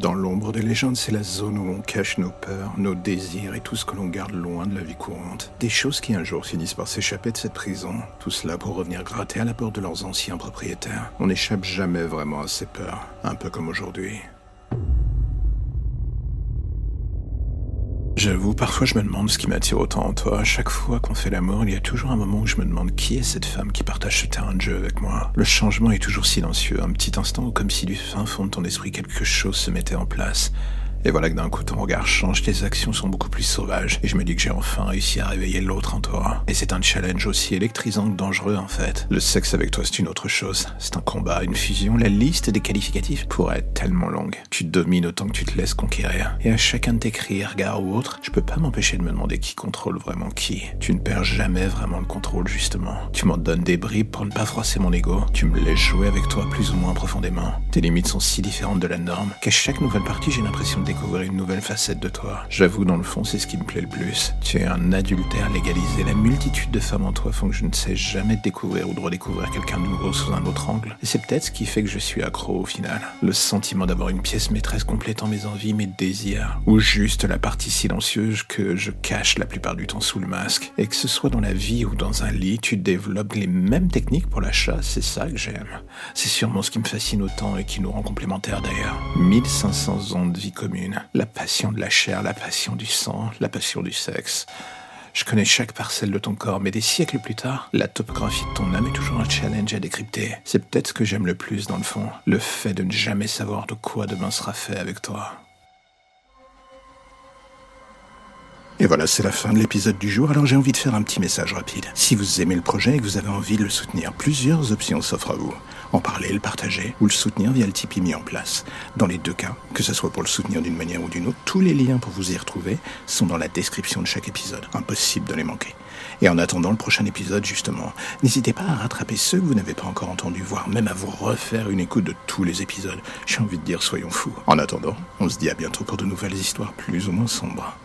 Dans l'ombre des légendes, c'est la zone où on cache nos peurs, nos désirs et tout ce que l'on garde loin de la vie courante. Des choses qui un jour finissent par s'échapper de cette prison. Tout cela pour revenir gratter à la porte de leurs anciens propriétaires. On n'échappe jamais vraiment à ces peurs, un peu comme aujourd'hui. J'avoue, parfois je me demande ce qui m'attire autant en toi. À chaque fois qu'on fait l'amour, il y a toujours un moment où je me demande qui est cette femme qui partage ce terrain de jeu avec moi. Le changement est toujours silencieux, un petit instant où comme si du fin fond de ton esprit quelque chose se mettait en place. Et voilà que d'un coup ton regard change, tes actions sont beaucoup plus sauvages, et je me dis que j'ai enfin réussi à réveiller l'autre en toi. Et c'est un challenge aussi électrisant que dangereux en fait. Le sexe avec toi c'est une autre chose. C'est un combat, une fusion, la liste des qualificatifs pourrait être tellement longue. Tu domines autant que tu te laisses conquérir. Et à chacun de tes cris, regards ou autres, je peux pas m'empêcher de me demander qui contrôle vraiment qui. Tu ne perds jamais vraiment le contrôle justement. Tu m'en donnes des bribes pour ne pas froisser mon ego. Tu me laisses jouer avec toi plus ou moins profondément. Tes limites sont si différentes de la norme qu'à chaque nouvelle partie j'ai l'impression découvrir une nouvelle facette de toi. J'avoue, dans le fond, c'est ce qui me plaît le plus. Tu es un adultère légalisé. La multitude de femmes en toi font que je ne sais jamais découvrir ou de redécouvrir quelqu'un nouveau sous un autre angle. Et c'est peut-être ce qui fait que je suis accro au final. Le sentiment d'avoir une pièce maîtresse complétant mes envies, mes désirs. Ou juste la partie silencieuse que je cache la plupart du temps sous le masque. Et que ce soit dans la vie ou dans un lit, tu développes les mêmes techniques pour la chasse. C'est ça que j'aime. C'est sûrement ce qui me fascine autant et qui nous rend complémentaires d'ailleurs. 1500 ans de vie la passion de la chair, la passion du sang, la passion du sexe. Je connais chaque parcelle de ton corps, mais des siècles plus tard, la topographie de ton âme est toujours un challenge à décrypter. C'est peut-être ce que j'aime le plus dans le fond, le fait de ne jamais savoir de quoi demain sera fait avec toi. Et voilà, c'est la fin de l'épisode du jour, alors j'ai envie de faire un petit message rapide. Si vous aimez le projet et que vous avez envie de le soutenir, plusieurs options s'offrent à vous. En parler, le partager ou le soutenir via le Tipeee mis en place. Dans les deux cas, que ce soit pour le soutenir d'une manière ou d'une autre, tous les liens pour vous y retrouver sont dans la description de chaque épisode. Impossible de les manquer. Et en attendant le prochain épisode, justement, n'hésitez pas à rattraper ceux que vous n'avez pas encore entendus, voire même à vous refaire une écoute de tous les épisodes. J'ai envie de dire, soyons fous. En attendant, on se dit à bientôt pour de nouvelles histoires plus ou moins sombres.